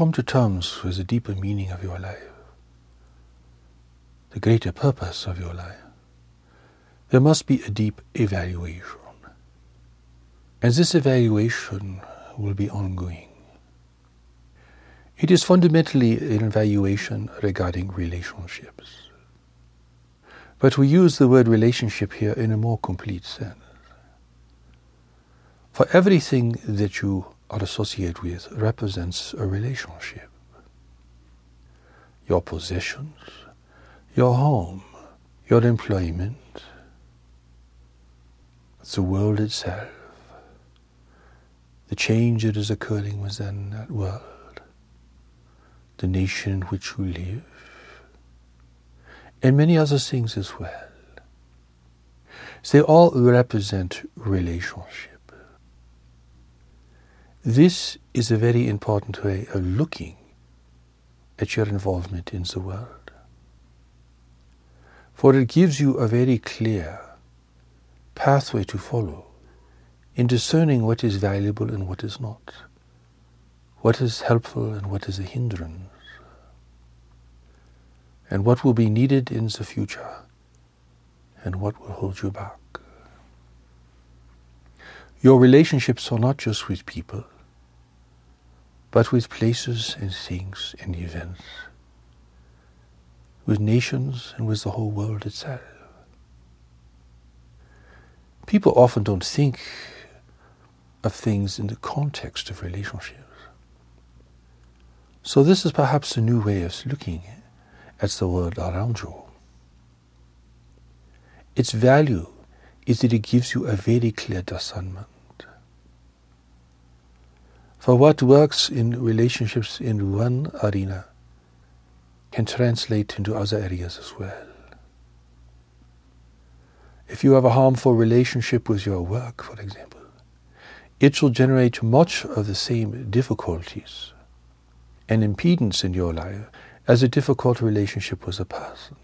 come to terms with the deeper meaning of your life, the greater purpose of your life, there must be a deep evaluation. And this evaluation will be ongoing. It is fundamentally an evaluation regarding relationships. But we use the word relationship here in a more complete sense. For everything that you are associated with represents a relationship. Your possessions, your home, your employment, the world itself, the change that is occurring within that world, the nation in which you live, and many other things as well. They all represent relationship. This is a very important way of looking at your involvement in the world. For it gives you a very clear pathway to follow in discerning what is valuable and what is not, what is helpful and what is a hindrance, and what will be needed in the future and what will hold you back. Your relationships are not just with people, but with places and things and events, with nations and with the whole world itself. People often don't think of things in the context of relationships. So, this is perhaps a new way of looking at the world around you. Its value is that it gives you a very clear discernment. For what works in relationships in one arena can translate into other areas as well. If you have a harmful relationship with your work, for example, it will generate much of the same difficulties and impedance in your life as a difficult relationship with a person.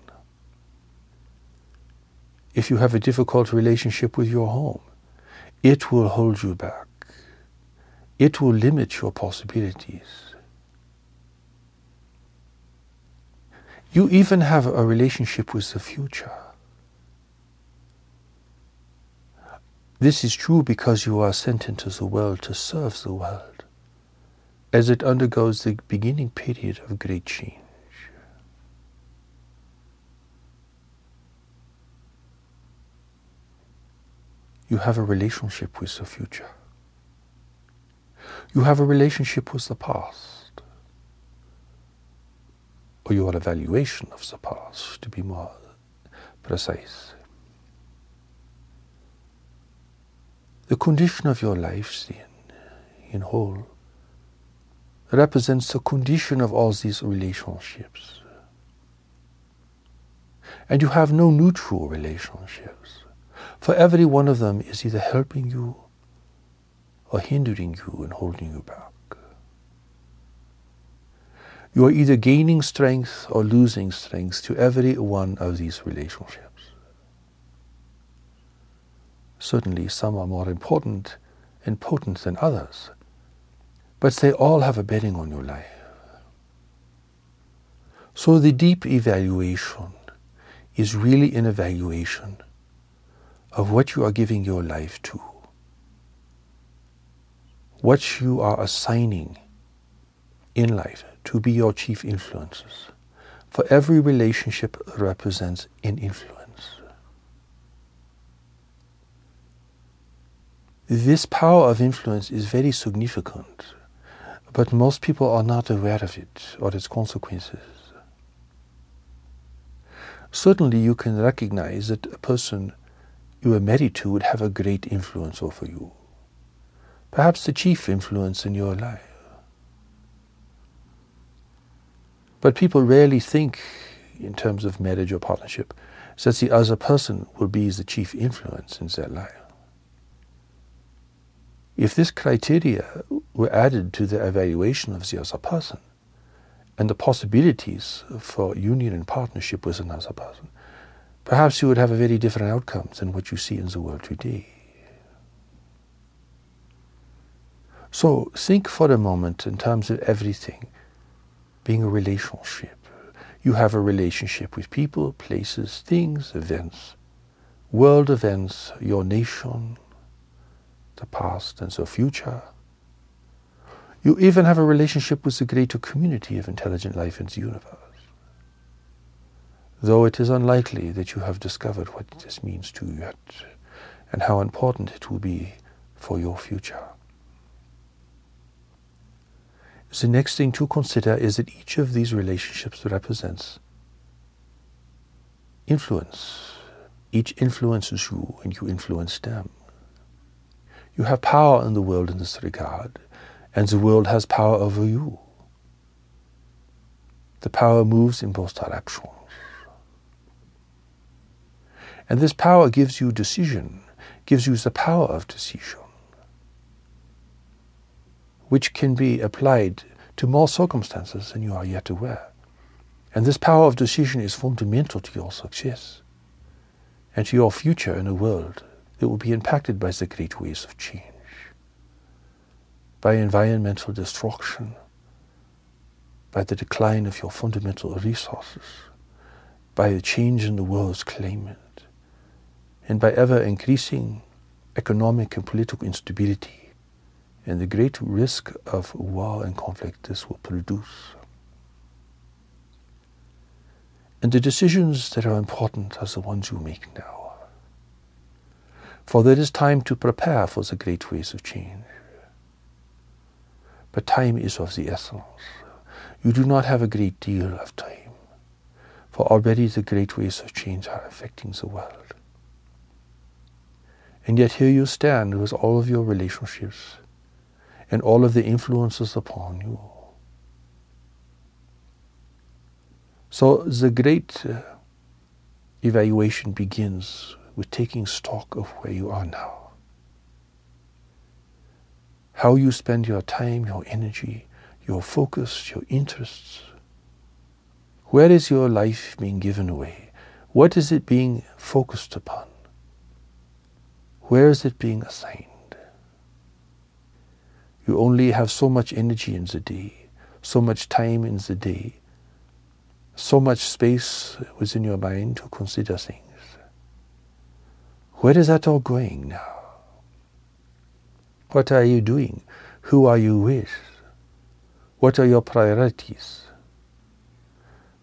If you have a difficult relationship with your home, it will hold you back. It will limit your possibilities. You even have a relationship with the future. This is true because you are sent into the world to serve the world as it undergoes the beginning period of great change. You have a relationship with the future. You have a relationship with the past. Or your evaluation of the past, to be more precise. The condition of your life, then, in whole, represents the condition of all these relationships. And you have no neutral relationships, for every one of them is either helping you or hindering you and holding you back. You are either gaining strength or losing strength to every one of these relationships. Certainly, some are more important and potent than others, but they all have a bearing on your life. So, the deep evaluation is really an evaluation of what you are giving your life to, what you are assigning in life to be your chief influences. For every relationship represents an influence. This power of influence is very significant, but most people are not aware of it or its consequences. Certainly, you can recognize that a person you are married to would have a great influence over you, perhaps the chief influence in your life. But people rarely think, in terms of marriage or partnership, that the other person will be the chief influence in their life. If this criteria were added to the evaluation of the other person and the possibilities for union and partnership with another person, perhaps you would have a very different outcome than what you see in the world today. So think for a moment in terms of everything being a relationship. You have a relationship with people, places, things, events, world events, your nation, the past and the future. You even have a relationship with the greater community of intelligent life in the universe. Though it is unlikely that you have discovered what this means to you yet, and how important it will be for your future. The next thing to consider is that each of these relationships represents influence. Each influences you and you influence them. You have power in the world in this regard, and the world has power over you. The power moves in both directions. And this power gives you decision, gives you the power of decision, which can be applied to more circumstances than you are yet aware. And this power of decision is fundamental to your success and to your future in a world that will be impacted by the great waves of change, by environmental destruction, by the decline of your fundamental resources, by the change in the world's climate, and by ever increasing economic and political instability and the great risk of war and conflict this will produce. And the decisions that are important are the ones you make now. For there is time to prepare for the great waves of change. But time is of the essence. You do not have a great deal of time, for already the great waves of change are affecting the world. And yet here you stand with all of your relationships and all of the influences upon you. So the great uh, evaluation begins with taking stock of where you are now. How you spend your time, your energy, your focus, your interests. Where is your life being given away? What is it being focused upon? Where is it being assigned? You only have so much energy in the day, so much time in the day, so much space within your mind to consider things. Where is that all going now? What are you doing? Who are you with? What are your priorities?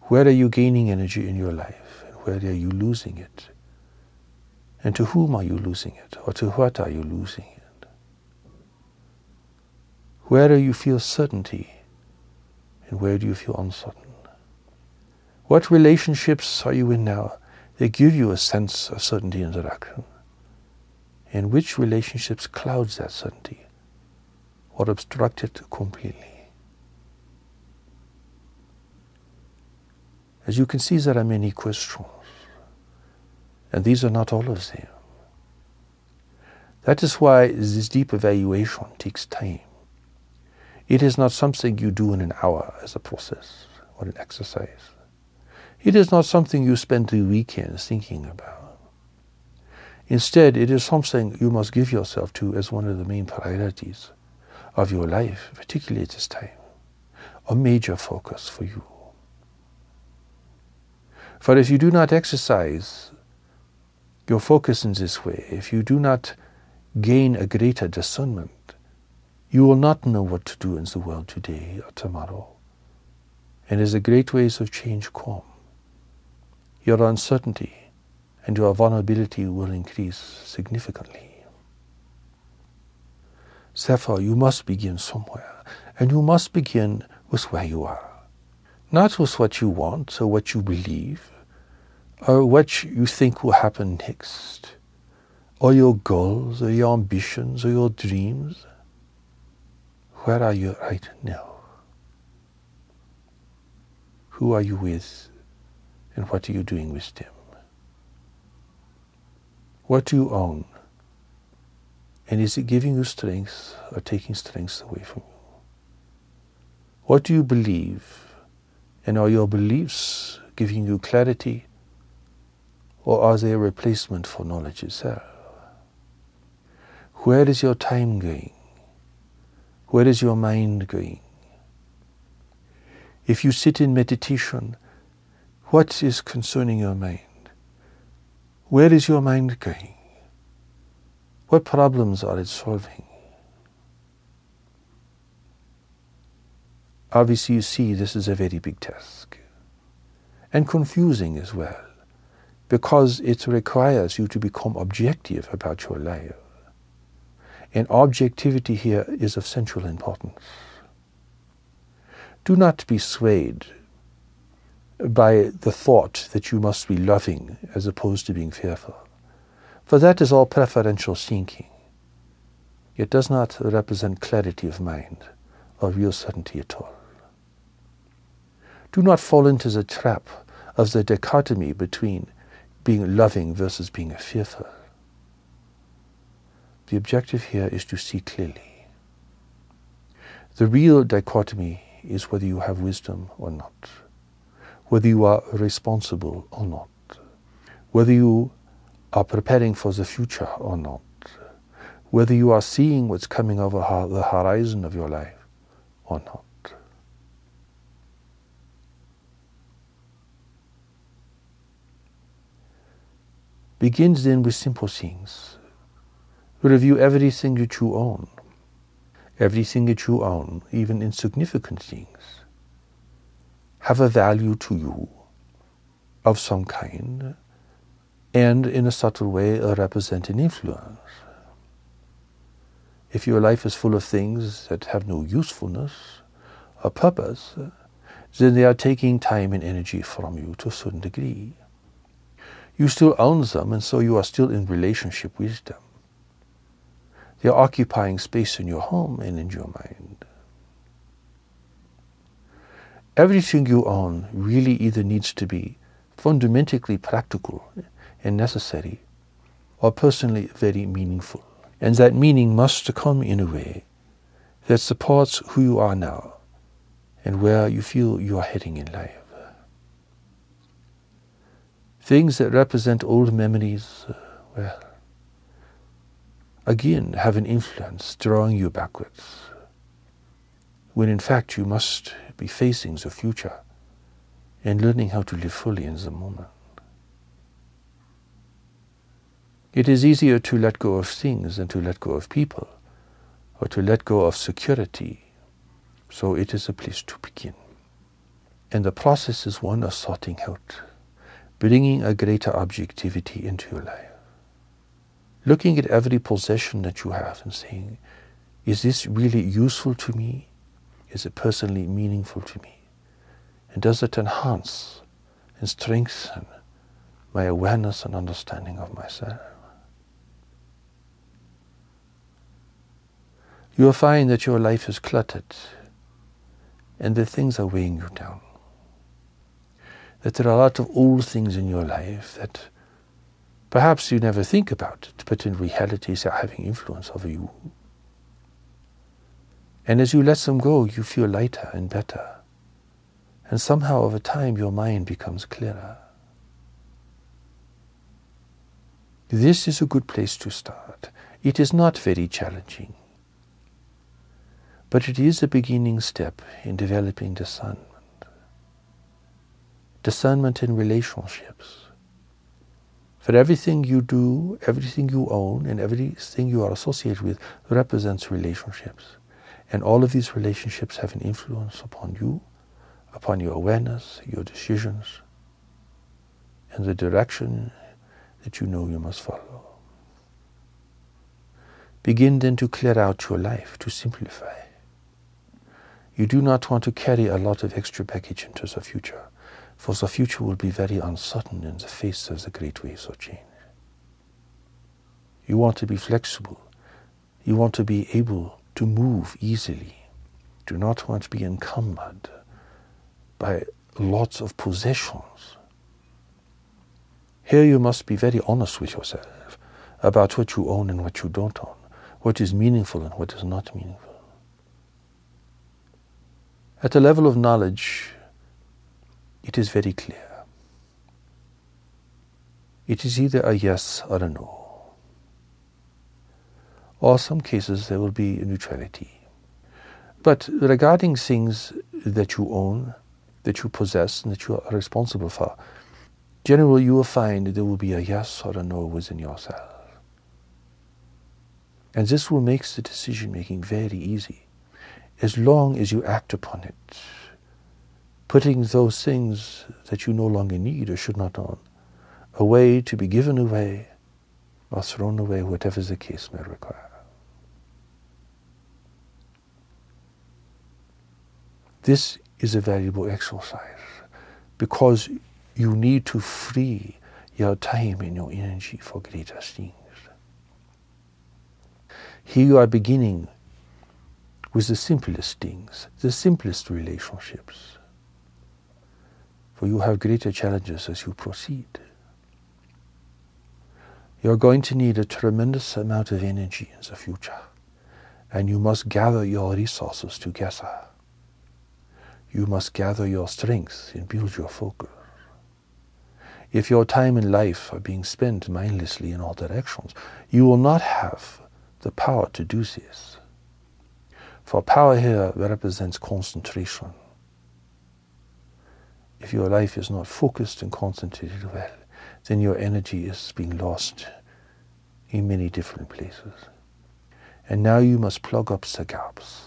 Where are you gaining energy in your life? And where are you losing it? And to whom are you losing it? Or to what are you losing it? Where do you feel certainty? And where do you feel uncertain? What relationships are you in now that give you a sense of certainty and direction? And which relationships clouds that certainty or obstruct it completely? As you can see, there are many questions. And these are not all of them. That is why this deep evaluation takes time. It is not something you do in an hour as a process or an exercise. It is not something you spend the weekends thinking about. Instead, it is something you must give yourself to as one of the main priorities of your life, particularly at this time, a major focus for you. For if you do not exercise your focus in this way, if you do not gain a greater discernment, you will not know what to do in the world today or tomorrow. And as the great waves of change come, your uncertainty and your vulnerability will increase significantly. Therefore, you must begin somewhere, and you must begin with where you are. Not with what you want or what you believe, or what you think will happen next, or your goals, or your ambitions, or your dreams. Where are you right now? Who are you with, and what are you doing with them? What do you own? And is it giving you strength or taking strength away from you? What do you believe? And are your beliefs giving you clarity or are they a replacement for knowledge itself? Where is your time going? Where is your mind going? If you sit in meditation, what is concerning your mind? Where is your mind going? What problems are it solving? Obviously, you see, this is a very big task and confusing as well because it requires you to become objective about your life. And objectivity here is of central importance. Do not be swayed by the thought that you must be loving as opposed to being fearful. For that is all preferential thinking. It does not represent clarity of mind or real certainty at all. Do not fall into the trap of the dichotomy between being loving versus being fearful. The objective here is to see clearly. The real dichotomy is whether you have wisdom or not, whether you are responsible or not, whether you are preparing for the future or not, whether you are seeing what's coming over the horizon of your life or not. Begins then with simple things. Review everything that you own, everything that you own, even insignificant things, have a value to you of some kind and in a subtle way represent an influence. If your life is full of things that have no usefulness or purpose, then they are taking time and energy from you to a certain degree you still own them, and so you are still in relationship with them. They are occupying space in your home and in your mind. Everything you own really either needs to be fundamentally practical and necessary, or personally very meaningful. And that meaning must come in a way that supports who you are now and where you feel you are heading in life. Things that represent old memories, uh, well, again have an influence drawing you backwards, when in fact you must be facing the future and learning how to live fully in the moment. It is easier to let go of things than to let go of people, or to let go of security. So it is a place to begin. And the process is one of sorting out bringing a greater objectivity into your life. Looking at every possession that you have and saying, is this really useful to me? Is it personally meaningful to me? And does it enhance and strengthen my awareness and understanding of myself? You will find that your life is cluttered and the things are weighing you down that there are a lot of old things in your life that perhaps you never think about it, but in reality are having influence over you. And as you let them go, you feel lighter and better. And somehow over time your mind becomes clearer. This is a good place to start. It is not very challenging, but it is a beginning step in developing the sun discernment in relationships. For everything you do, everything you own, and everything you are associated with represents relationships. And all of these relationships have an influence upon you, upon your awareness, your decisions, and the direction that you know you must follow. Begin then to clear out your life, to simplify. You do not want to carry a lot of extra baggage into the future for the future will be very uncertain in the face of the great waves of change. You want to be flexible. You want to be able to move easily. Do not want to be encumbered by lots of possessions. Here you must be very honest with yourself about what you own and what you don't own, what is meaningful and what is not meaningful. At the level of knowledge, it is very clear. It is either a yes or a no. Or some cases there will be neutrality. But regarding things that you own, that you possess, and that you are responsible for, generally you will find there will be a yes or a no within yourself. And this will make the decision making very easy, as long as you act upon it, putting those things that you no longer need or should not own away to be given away or thrown away, whatever the case may require. This is a valuable exercise because you need to free your time and your energy for greater things. Here you are beginning with the simplest things, the simplest relationships. For you have greater challenges as you proceed. You're going to need a tremendous amount of energy in the future, and you must gather your resources together. You must gather your strength and build your focus. If your time and life are being spent mindlessly in all directions, you will not have the power to do this. For power here represents concentration. If your life is not focused and concentrated well, then your energy is being lost in many different places. And now you must plug up the gaps.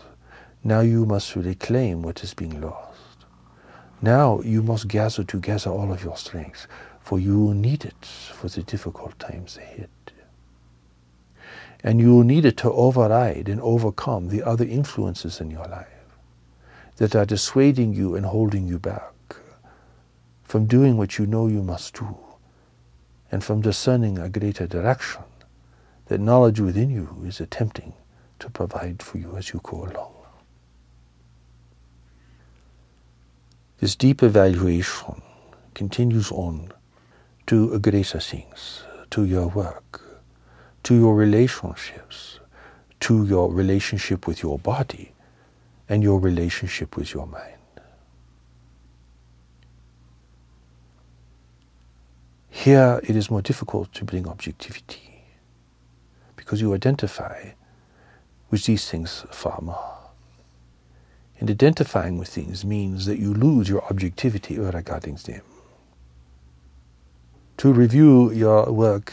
Now you must reclaim what is being lost. Now you must gather together all of your strength, for you will need it for the difficult times ahead. And you will need it to override and overcome the other influences in your life that are dissuading you and holding you back from doing what you know you must do and from discerning a greater direction that knowledge within you is attempting to provide for you as you go along. This deep evaluation continues on to greater things, to your work, to your relationships, to your relationship with your body, and your relationship with your mind. Here it is more difficult to bring objectivity because you identify with these things far more. And identifying with things means that you lose your objectivity regarding them. To review your work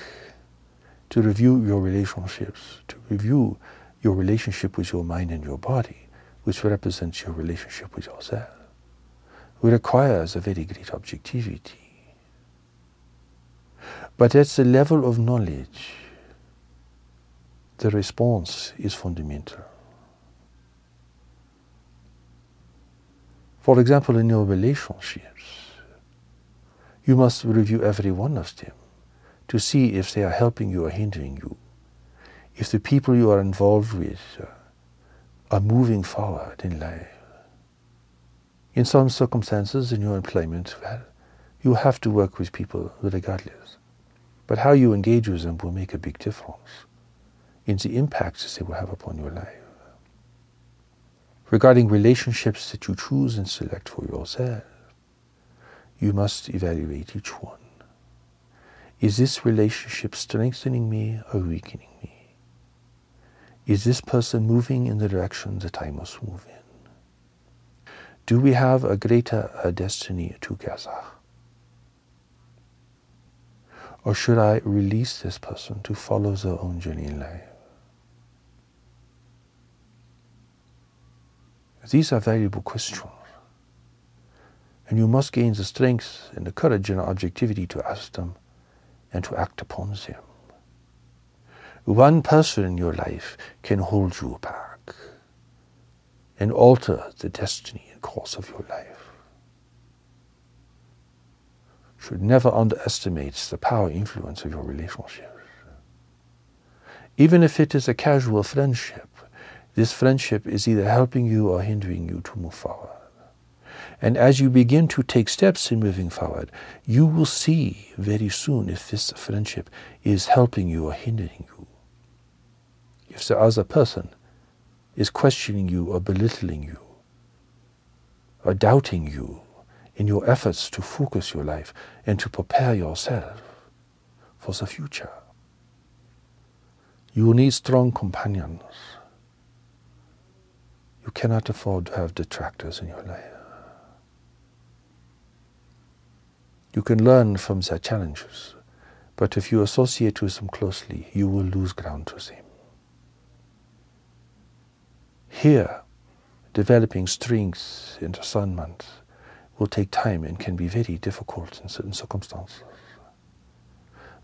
to review your relationships, to review your relationship with your mind and your body, which represents your relationship with yourself, requires a very great objectivity. But at the level of knowledge, the response is fundamental. For example, in your relationships, you must review every one of them to see if they are helping you or hindering you. If the people you are involved with uh, are moving forward in life. In some circumstances in your employment, well, you have to work with people regardless. But how you engage with them will make a big difference in the impacts they will have upon your life. Regarding relationships that you choose and select for yourself, you must evaluate each one. Is this relationship strengthening me or weakening me? Is this person moving in the direction that I must move in? Do we have a greater uh, destiny together? Or should I release this person to follow their own journey in life? These are valuable questions. And you must gain the strength and the courage and objectivity to ask them and to act upon them. One person in your life can hold you back and alter the destiny and course of your life. Should never underestimate the power influence of your relationships. Even if it is a casual friendship, this friendship is either helping you or hindering you to move forward. And as you begin to take steps in moving forward, you will see very soon if this friendship is helping you or hindering you. If the other person is questioning you or belittling you or doubting you in your efforts to focus your life and to prepare yourself for the future. You will need strong companions You cannot afford to have detractors in your life. You can learn from their challenges, but if you associate with them closely, you will lose ground to them. Here, developing strength in discernment will take time and can be very difficult in certain circumstances.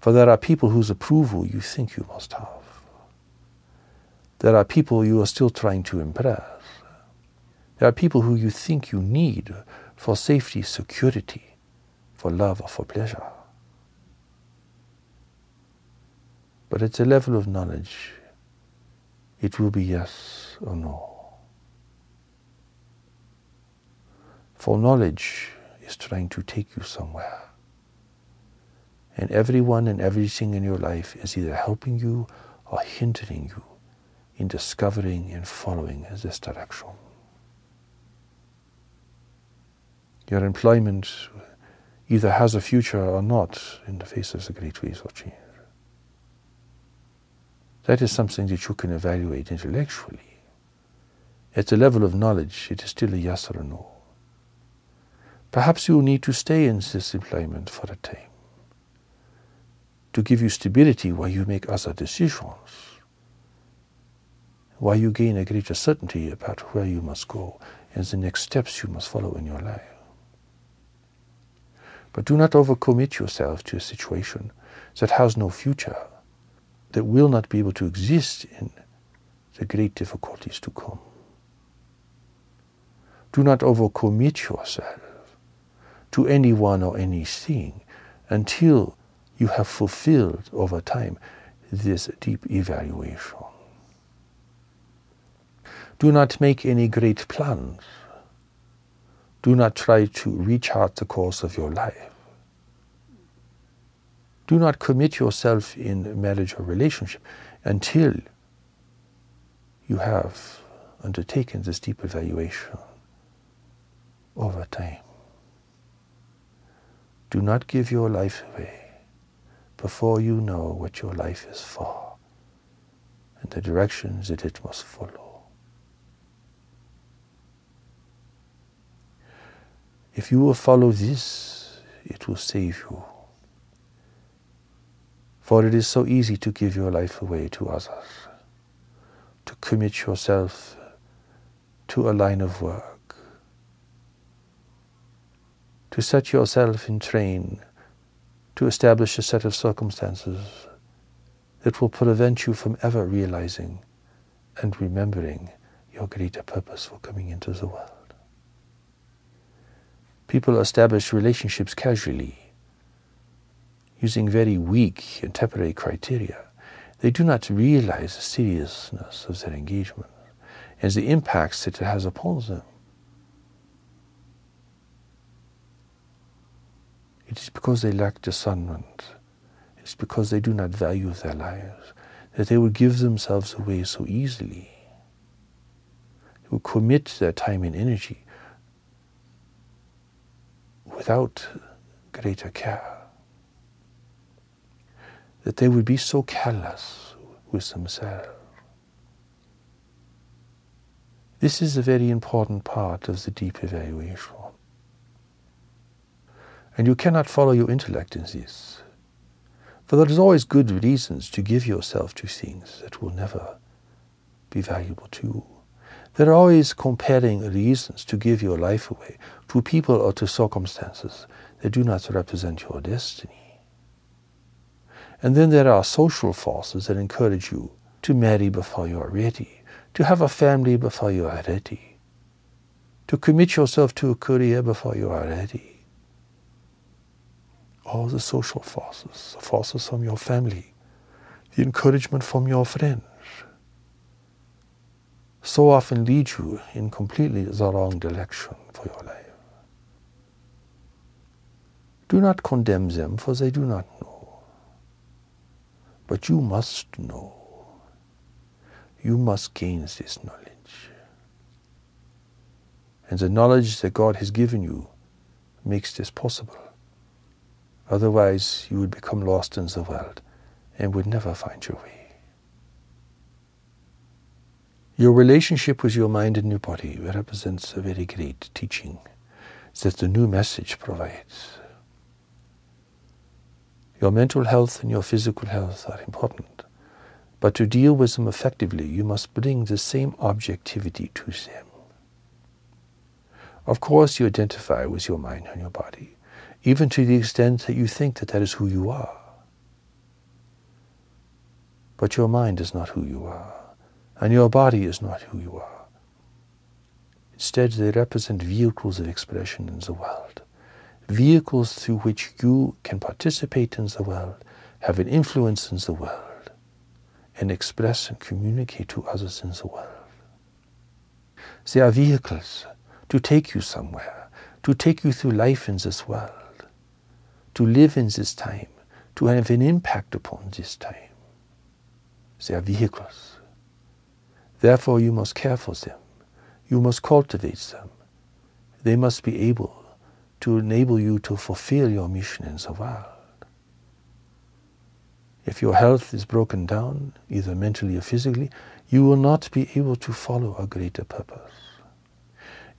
For there are people whose approval you think you must have. There are people you are still trying to impress. There are people who you think you need for safety, security, for love, or for pleasure. But at the level of knowledge, it will be yes or no. For knowledge is trying to take you somewhere. And everyone and everything in your life is either helping you or hindering you in discovering and following this direction. Your employment either has a future or not in the face of the great waves of change. That is something that you can evaluate intellectually. At the level of knowledge, it is still a yes or a no. Perhaps you need to stay in this employment for a time to give you stability while you make other decisions, while you gain a greater certainty about where you must go and the next steps you must follow in your life. But do not overcommit yourself to a situation that has no future, that will not be able to exist in the great difficulties to come. Do not overcommit yourself to anyone or anything until you have fulfilled over time this deep evaluation. Do not make any great plans. Do not try to rechart the course of your life. Do not commit yourself in marriage or relationship until you have undertaken this deep evaluation over time. Do not give your life away before you know what your life is for and the directions that it must follow. If you will follow this, it will save you. For it is so easy to give your life away to others, to commit yourself to a line of work to set yourself in train to establish a set of circumstances that will prevent you from ever realizing and remembering your greater purpose for coming into the world. People establish relationships casually, using very weak and temporary criteria. They do not realize the seriousness of their engagement and the impacts that it has upon them. It is because they lack discernment. It is because they do not value their lives that they would give themselves away so easily. They would commit their time and energy without greater care. That they would be so careless with themselves. This is a very important part of the deep evaluation. And you cannot follow your intellect in this. For there is always good reasons to give yourself to things that will never be valuable to you. There are always compelling reasons to give your life away to people or to circumstances that do not represent your destiny. And then there are social forces that encourage you to marry before you are ready, to have a family before you are ready, to commit yourself to a career before you are ready all the social forces, the forces from your family, the encouragement from your friends, so often lead you in completely the wrong direction for your life. Do not condemn them, for they do not know. But you must know. You must gain this knowledge. And the knowledge that God has given you makes this possible. Otherwise, you would become lost in the world and would never find your way. Your relationship with your mind and your body represents a very great teaching that the new message provides. Your mental health and your physical health are important, but to deal with them effectively, you must bring the same objectivity to them. Of course, you identify with your mind and your body, even to the extent that you think that that is who you are. But your mind is not who you are and your body is not who you are. Instead, they represent vehicles of expression in the world, vehicles through which you can participate in the world, have an influence in the world, and express and communicate to others in the world. They are vehicles to take you somewhere, to take you through life in this world, to live in this time, to have an impact upon this time. They are vehicles. Therefore, you must care for them. You must cultivate them. They must be able to enable you to fulfill your mission in the world. If your health is broken down, either mentally or physically, you will not be able to follow a greater purpose.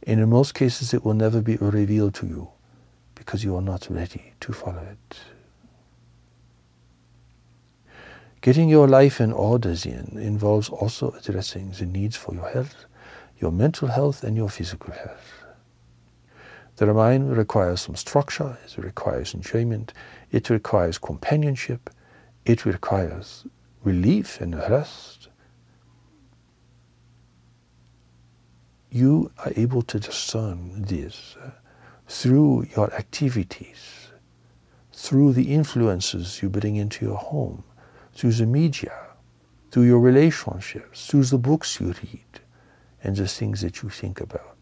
And in most cases, it will never be revealed to you because you are not ready to follow it. Getting your life in order then involves also addressing the needs for your health, your mental health, and your physical health. The mind requires some structure, it requires enjoyment, it requires companionship, it requires relief and rest. You are able to discern this uh, through your activities, through the influences you bring into your home, through the media, through your relationships, through the books you read, and the things that you think about.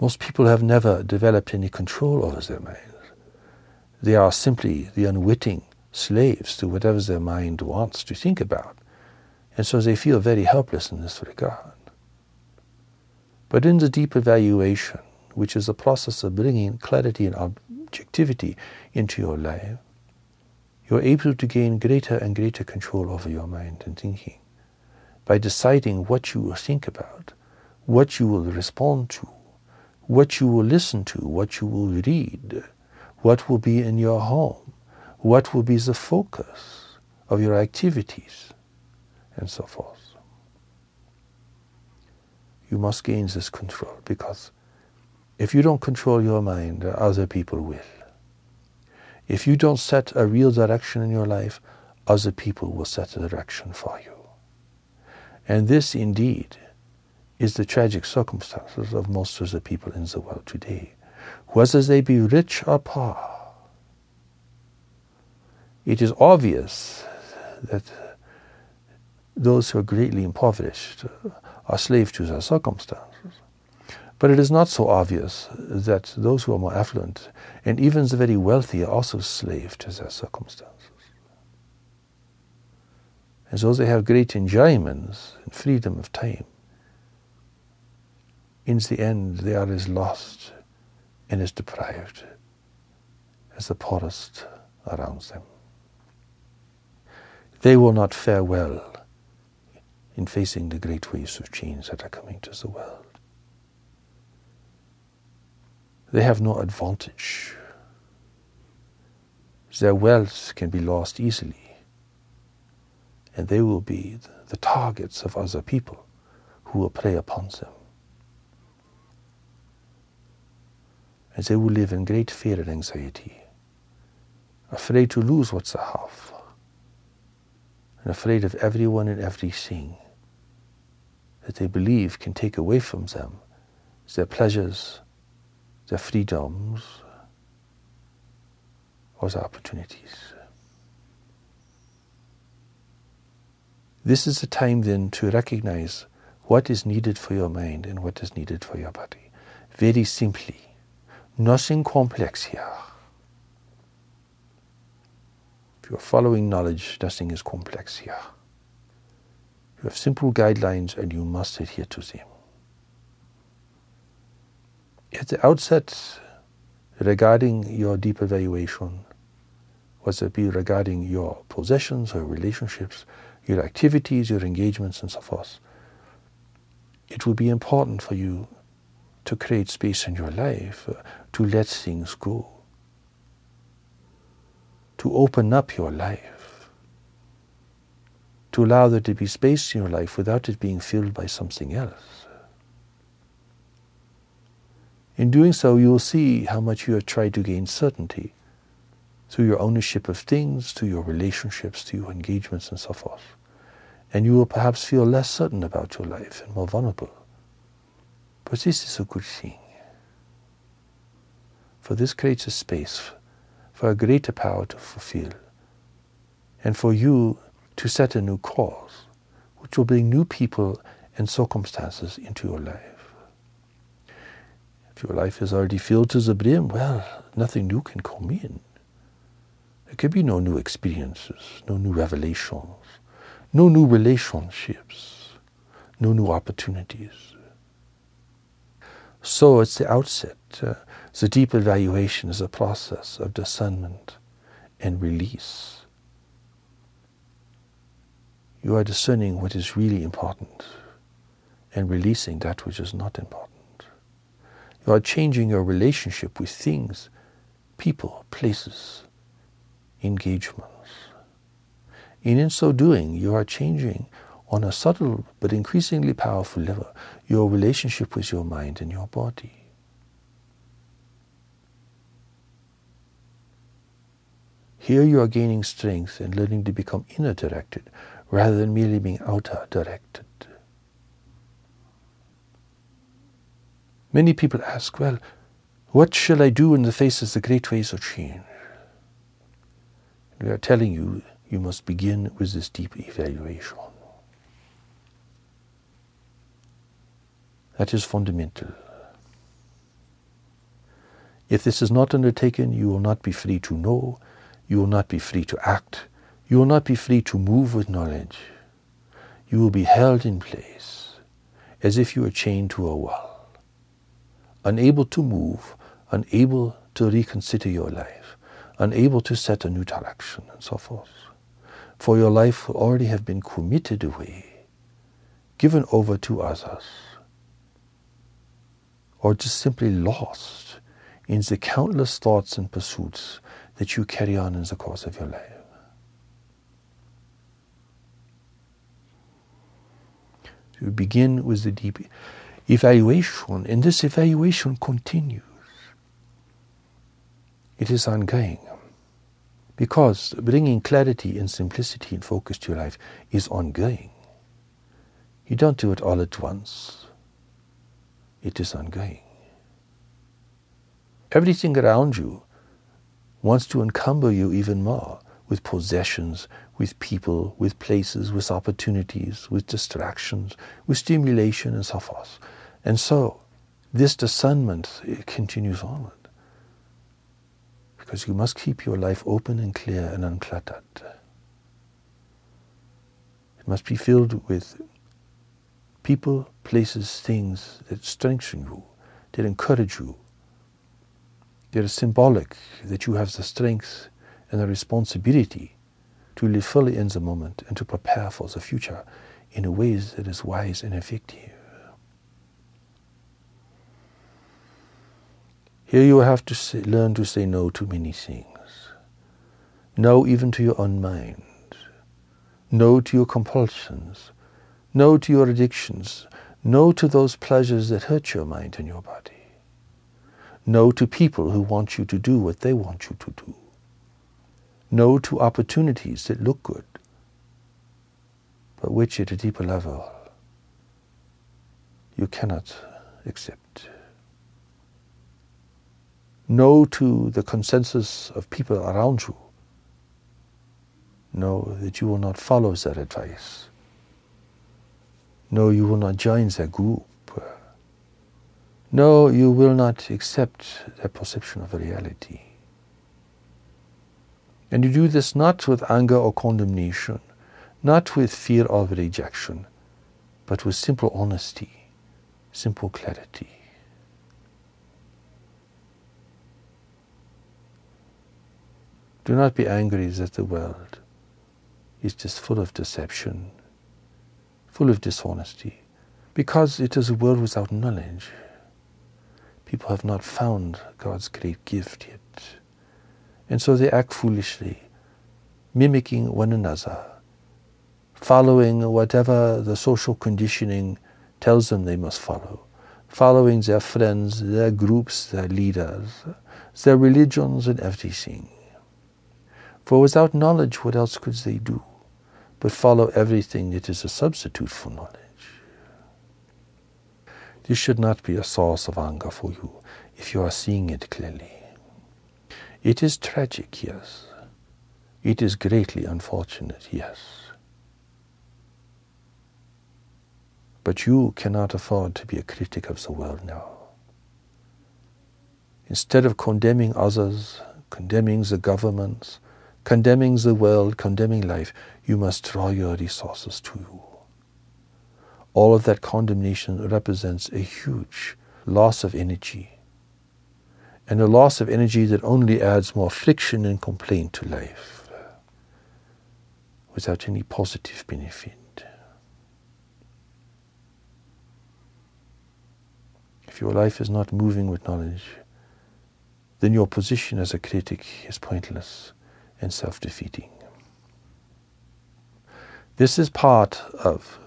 Most people have never developed any control over their minds. They are simply the unwitting slaves to whatever their mind wants to think about. And so they feel very helpless in this regard. But in the deep evaluation, which is the process of bringing clarity and objectivity into your life, you're able to gain greater and greater control over your mind and thinking by deciding what you will think about, what you will respond to, what you will listen to, what you will read, what will be in your home, what will be the focus of your activities, and so forth. You must gain this control because if you don't control your mind, uh, other people will. If you don't set a real direction in your life, other people will set a direction for you. And this indeed is the tragic circumstances of most of the people in the world today, whether they be rich or poor. It is obvious that those who are greatly impoverished uh, are slaves to their circumstances. But it is not so obvious that those who are more affluent and even the very wealthy are also slaves to their circumstances. And so they have great enjoyments and freedom of time. In the end, they are as lost and as deprived as the poorest around them. They will not fare well in facing the great waves of change that are coming to the world. They have no advantage. Their wealth can be lost easily, and they will be the targets of other people who will prey upon them. And they will live in great fear and anxiety, afraid to lose what they have, and afraid of everyone and everything that they believe can take away from them their pleasures, the freedoms or the opportunities. This is the time then to recognize what is needed for your mind and what is needed for your body. Very simply, nothing complex here. If you're following knowledge, nothing is complex here. You have simple guidelines and you must adhere to them at the outset, regarding your deep evaluation, whether it be regarding your possessions or relationships, your activities, your engagements, and so forth, it will be important for you to create space in your life uh, to let things go, to open up your life, to allow there to be space in your life without it being filled by something else. In doing so, you will see how much you have tried to gain certainty through your ownership of things, to your relationships, to your engagements, and so forth. And you will perhaps feel less certain about your life and more vulnerable. But this is a good thing. For this creates a space for a greater power to fulfill and for you to set a new course, which will bring new people and circumstances into your life. If your life is already filled to the brim, well, nothing new can come in. There can be no new experiences, no new revelations, no new relationships, no new opportunities. So it's the outset. Uh, the deep evaluation is a process of discernment and release. You are discerning what is really important and releasing that which is not important. You are changing your relationship with things, people, places, engagements. And in so doing, you are changing on a subtle but increasingly powerful level your relationship with your mind and your body. Here you are gaining strength and learning to become inner directed rather than merely being outer directed. Many people ask, well, what shall I do in the face of the great waves of change? We are telling you, you must begin with this deep evaluation. That is fundamental. If this is not undertaken, you will not be free to know, you will not be free to act, you will not be free to move with knowledge. You will be held in place as if you were chained to a wall unable to move, unable to reconsider your life, unable to set a new direction, and so forth. For your life will already have been committed away, given over to others, or just simply lost in the countless thoughts and pursuits that you carry on in the course of your life. You begin with the deep evaluation, and this evaluation continues. It is ongoing. Because bringing clarity and simplicity and focus to your life is ongoing. You don't do it all at once. It is ongoing. Everything around you wants to encumber you even more with possessions, with people, with places, with opportunities, with distractions, with stimulation, and so forth. And so, this discernment continues onward. Because you must keep your life open and clear and uncluttered. It must be filled with people, places, things that strengthen you, that encourage you, that are symbolic, that you have the strength and the responsibility to live fully in the moment and to prepare for the future in a way that is wise and effective. Here you have to say, learn to say no to many things. No even to your own mind. No to your compulsions. No to your addictions. No to those pleasures that hurt your mind and your body. No to people who want you to do what they want you to do no to opportunities that look good, but which at a deeper level you cannot accept. No to the consensus of people around you. Know that you will not follow their advice. No, you will not join their group. No, you will not accept their perception of reality. And you do this not with anger or condemnation, not with fear of rejection, but with simple honesty, simple clarity. Do not be angry that the world. is just full of deception, full of dishonesty, because it is a world without knowledge. People have not found God's great gift yet. And so they act foolishly, mimicking one another, following whatever the social conditioning tells them they must follow, following their friends, their groups, their leaders, their religions, and everything. For without knowledge, what else could they do but follow everything that is a substitute for knowledge? This should not be a source of anger for you if you are seeing it clearly. It is tragic, yes. It is greatly unfortunate, yes. But you cannot afford to be a critic of the world now. Instead of condemning others, condemning the governments, condemning the world, condemning life, you must draw your resources to you. All of that condemnation represents a huge loss of energy, and a loss of energy that only adds more friction and complaint to life without any positive benefit. If your life is not moving with knowledge, then your position as a critic is pointless and self defeating. This is part of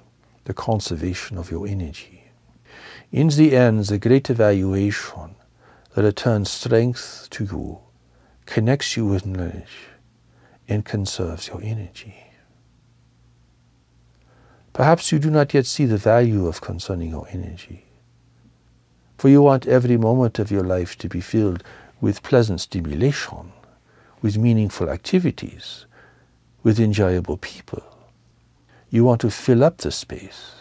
the conservation of your energy. In the end, the great evaluation that returns strength to you, connects you with knowledge, and conserves your energy. Perhaps you do not yet see the value of concerning your energy. For you want every moment of your life to be filled with pleasant stimulation, with meaningful activities, with enjoyable people. You want to fill up the space.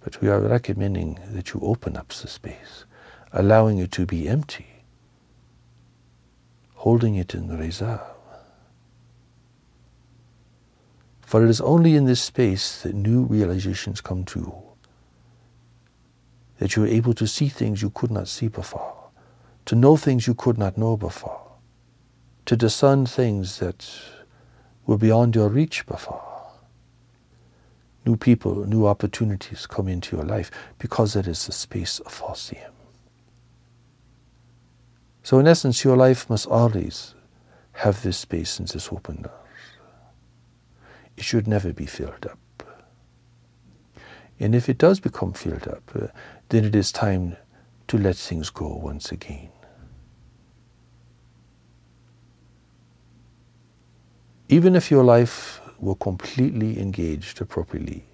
But we are recommending that you open up the space, allowing it to be empty, holding it in reserve. For it is only in this space that new realizations come true that you are able to see things you could not see before, to know things you could not know before, to discern things that were beyond your reach before. New people, new opportunities come into your life because it is the space of them. So, in essence, your life must always have this space and this openness. It should never be filled up. And if it does become filled up, uh, then it is time to let things go once again. Even if your life were completely engaged appropriately,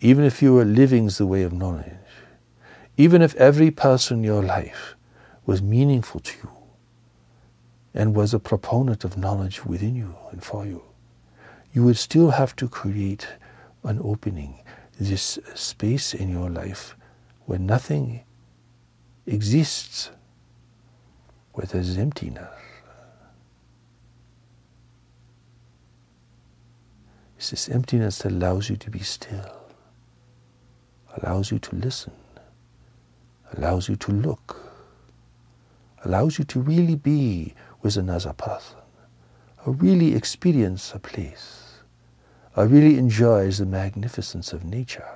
even if you were living the way of knowledge, even if every person in your life was meaningful to you and was a proponent of knowledge within you and for you, you would still have to create an opening this space in your life where nothing exists, where there's emptiness. It's this emptiness that allows you to be still, allows you to listen, allows you to look, allows you to really be with another person, or really experience a place. I really enjoy the magnificence of nature.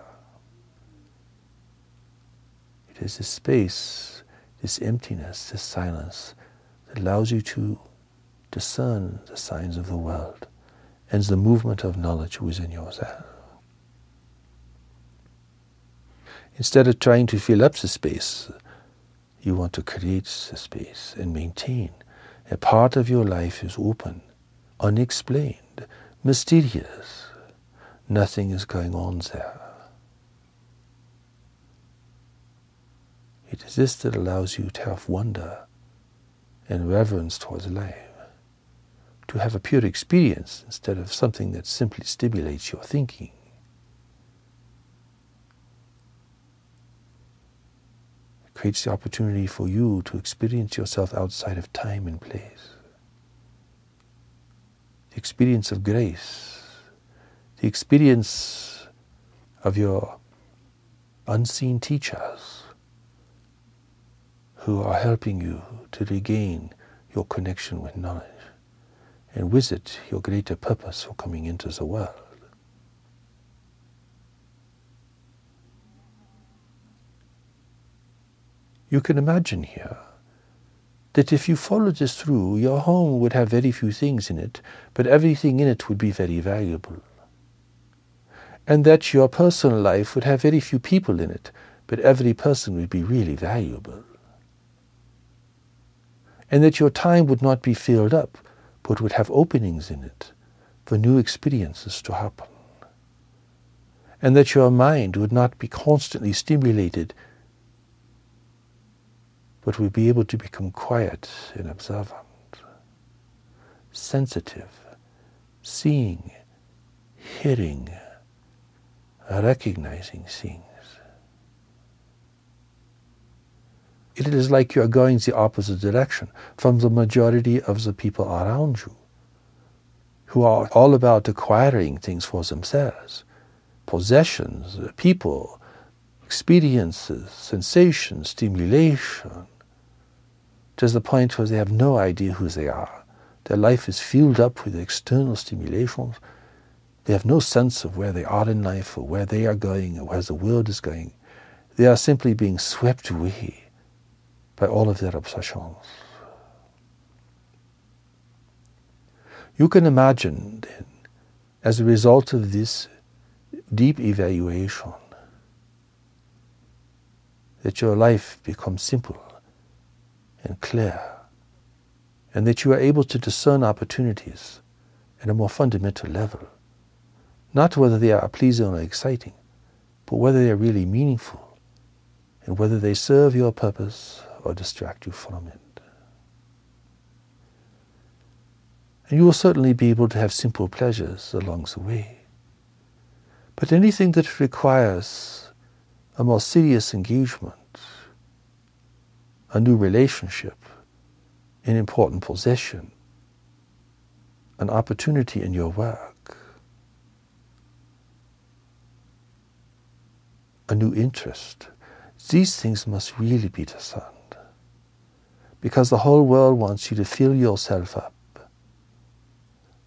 It is this space, this emptiness, this silence that allows you to discern the signs of the world and the movement of knowledge within yourself. Instead of trying to fill up the space, you want to create the space and maintain. A part of your life is open, unexplained, mysterious nothing is going on there. It is this that allows you to have wonder and reverence towards life, to have a pure experience instead of something that simply stimulates your thinking. It creates the opportunity for you to experience yourself outside of time and place. The experience of grace the experience of your unseen teachers who are helping you to regain your connection with knowledge and with it your greater purpose for coming into the world. You can imagine here that if you followed this through, your home would have very few things in it, but everything in it would be very valuable. And that your personal life would have very few people in it, but every person would be really valuable. And that your time would not be filled up, but would have openings in it for new experiences to happen. And that your mind would not be constantly stimulated but we'll be able to become quiet and observant, sensitive, seeing, hearing, recognizing things. It is like you are going the opposite direction from the majority of the people around you who are all about acquiring things for themselves possessions, people, experiences, sensations, stimulation to the point where they have no idea who they are. Their life is filled up with external stimulations. They have no sense of where they are in life or where they are going or where the world is going. They are simply being swept away by all of their obsessions. You can imagine then, as a result of this deep evaluation, that your life becomes simple and clear, and that you are able to discern opportunities at a more fundamental level. Not whether they are pleasing or exciting, but whether they are really meaningful and whether they serve your purpose or distract you from it. And you will certainly be able to have simple pleasures along the way. But anything that requires a more serious engagement a new relationship, an important possession, an opportunity in your work, a new interest. These things must really be discerned. Because the whole world wants you to fill yourself up,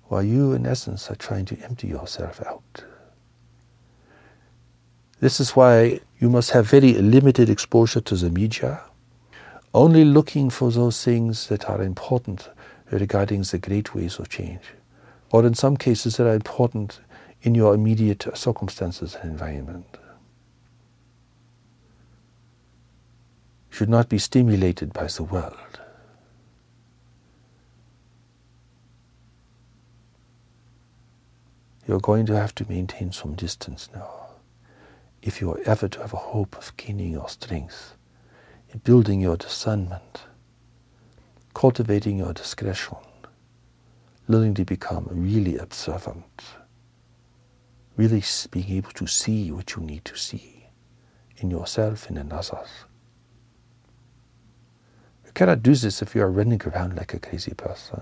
while you, in essence, are trying to empty yourself out. This is why you must have very limited exposure to the media only looking for those things that are important regarding the great waves of change, or in some cases that are important in your immediate circumstances and environment. Should not be stimulated by the world. You're going to have to maintain some distance now if you are ever to have a hope of gaining your strength building your discernment, cultivating your discretion, learning to become really observant, really being able to see what you need to see in yourself and in others. You cannot do this if you are running around like a crazy person,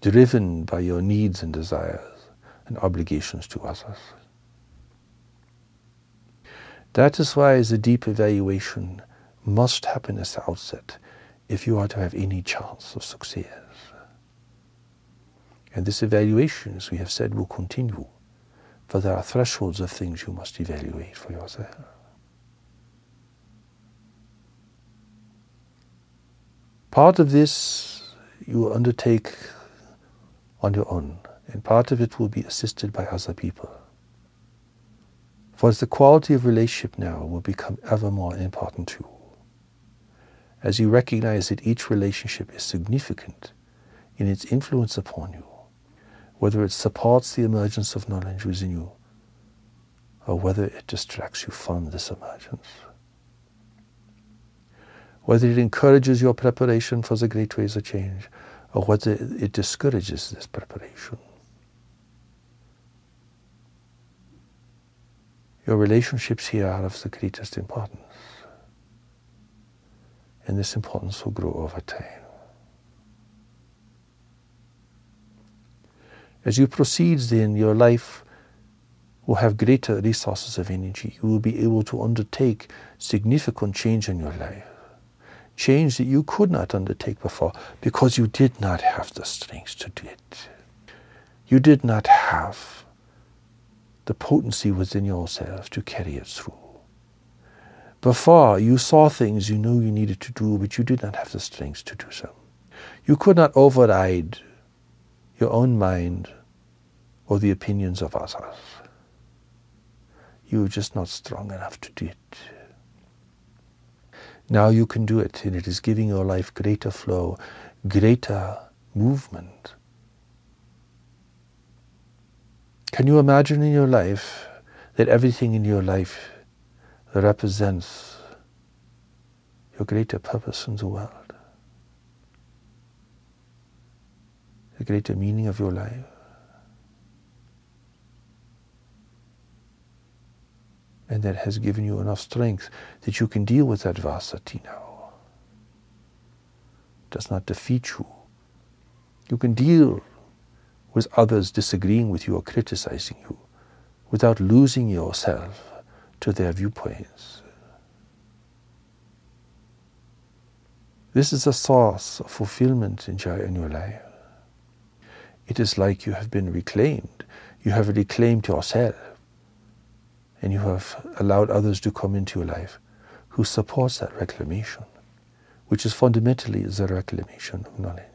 driven by your needs and desires and obligations to others. That is why the deep evaluation must happen at the outset if you are to have any chance of success. And this evaluation, as we have said, will continue, for there are thresholds of things you must evaluate for yourself. Part of this you will undertake on your own, and part of it will be assisted by other people. For as the quality of relationship now will become ever more important to you, As you recognize that each relationship is significant in its influence upon you, whether it supports the emergence of knowledge within you or whether it distracts you from this emergence. Whether it encourages your preparation for the great waves of change or whether it discourages this preparation. Your relationships here are of the greatest importance. And this importance will grow over time. As you proceed, then, your life will have greater resources of energy. You will be able to undertake significant change in your life. change that you could not undertake before because you did not have the strength to do it. You did not have the potency within yourself to carry it through. Before, you saw things you knew you needed to do, but you did not have the strength to do so. You could not override your own mind or the opinions of others. You were just not strong enough to do it. Now you can do it, and it is giving your life greater flow, greater movement. Can you imagine in your life that everything in your life represents your greater purpose in the world? The greater meaning of your life? and that has given you enough strength that you can deal with adversity now. It does not defeat you. You can deal with others disagreeing with you or criticizing you without losing yourself to their viewpoints. This is a source of fulfillment and joy in your life. It is like you have been reclaimed. You have reclaimed yourself and you have allowed others to come into your life who supports that reclamation, which is fundamentally the reclamation of knowledge.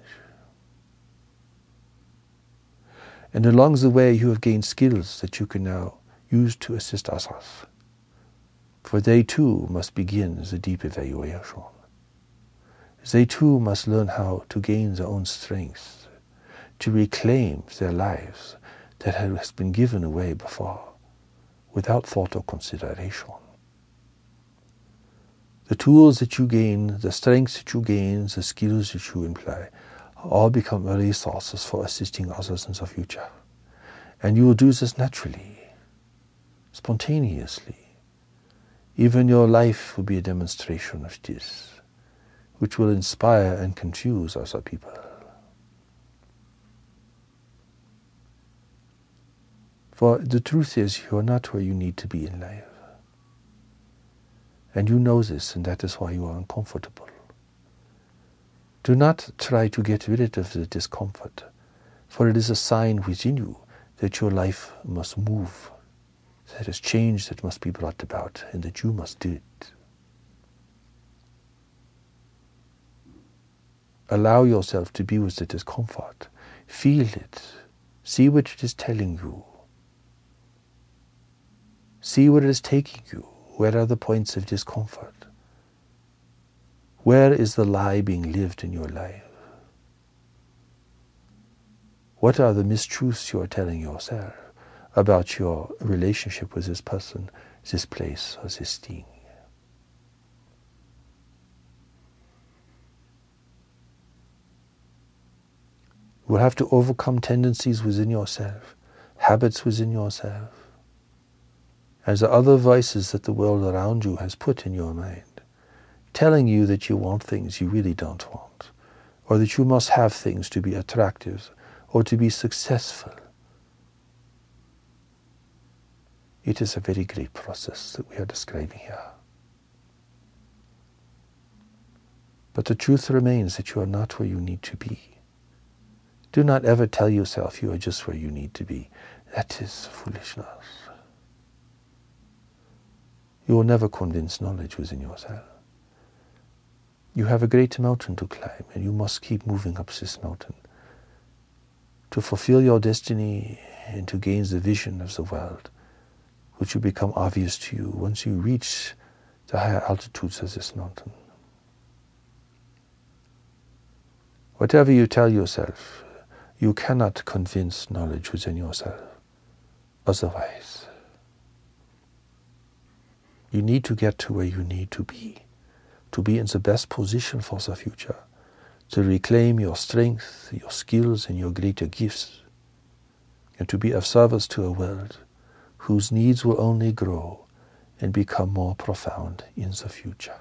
And along the way, you have gained skills that you can now use to assist others. For they too must begin the deep evaluation. They too must learn how to gain their own strength, to reclaim their lives that has been given away before without thought or consideration. The tools that you gain, the strengths that you gain, the skills that you employ, all become resources for assisting others in the future. And you will do this naturally, spontaneously. Even your life will be a demonstration of this, which will inspire and confuse other people. For the truth is, you are not where you need to be in life. And you know this, and that is why you are uncomfortable. Do not try to get rid of the discomfort, for it is a sign within you that your life must move. There is change that must be brought about, and that you must do it. Allow yourself to be with the discomfort. Feel it. See what it is telling you. See where it is taking you. Where are the points of discomfort? Where is the lie being lived in your life? What are the mistruths you are telling yourself about your relationship with this person, this place, or this thing? You will have to overcome tendencies within yourself, habits within yourself as the other vices that the world around you has put in your mind, telling you that you want things you really don't want, or that you must have things to be attractive or to be successful. It is a very great process that we are describing here. But the truth remains that you are not where you need to be. Do not ever tell yourself you are just where you need to be. That is foolishness. You will never convince knowledge within yourself. You have a great mountain to climb, and you must keep moving up this mountain to fulfill your destiny and to gain the vision of the world, which will become obvious to you once you reach the higher altitudes of this mountain. Whatever you tell yourself, you cannot convince knowledge within yourself. Otherwise, you need to get to where you need to be, to be in the best position for the future, to reclaim your strength, your skills, and your greater gifts, and to be of service to a world whose needs will only grow and become more profound in the future.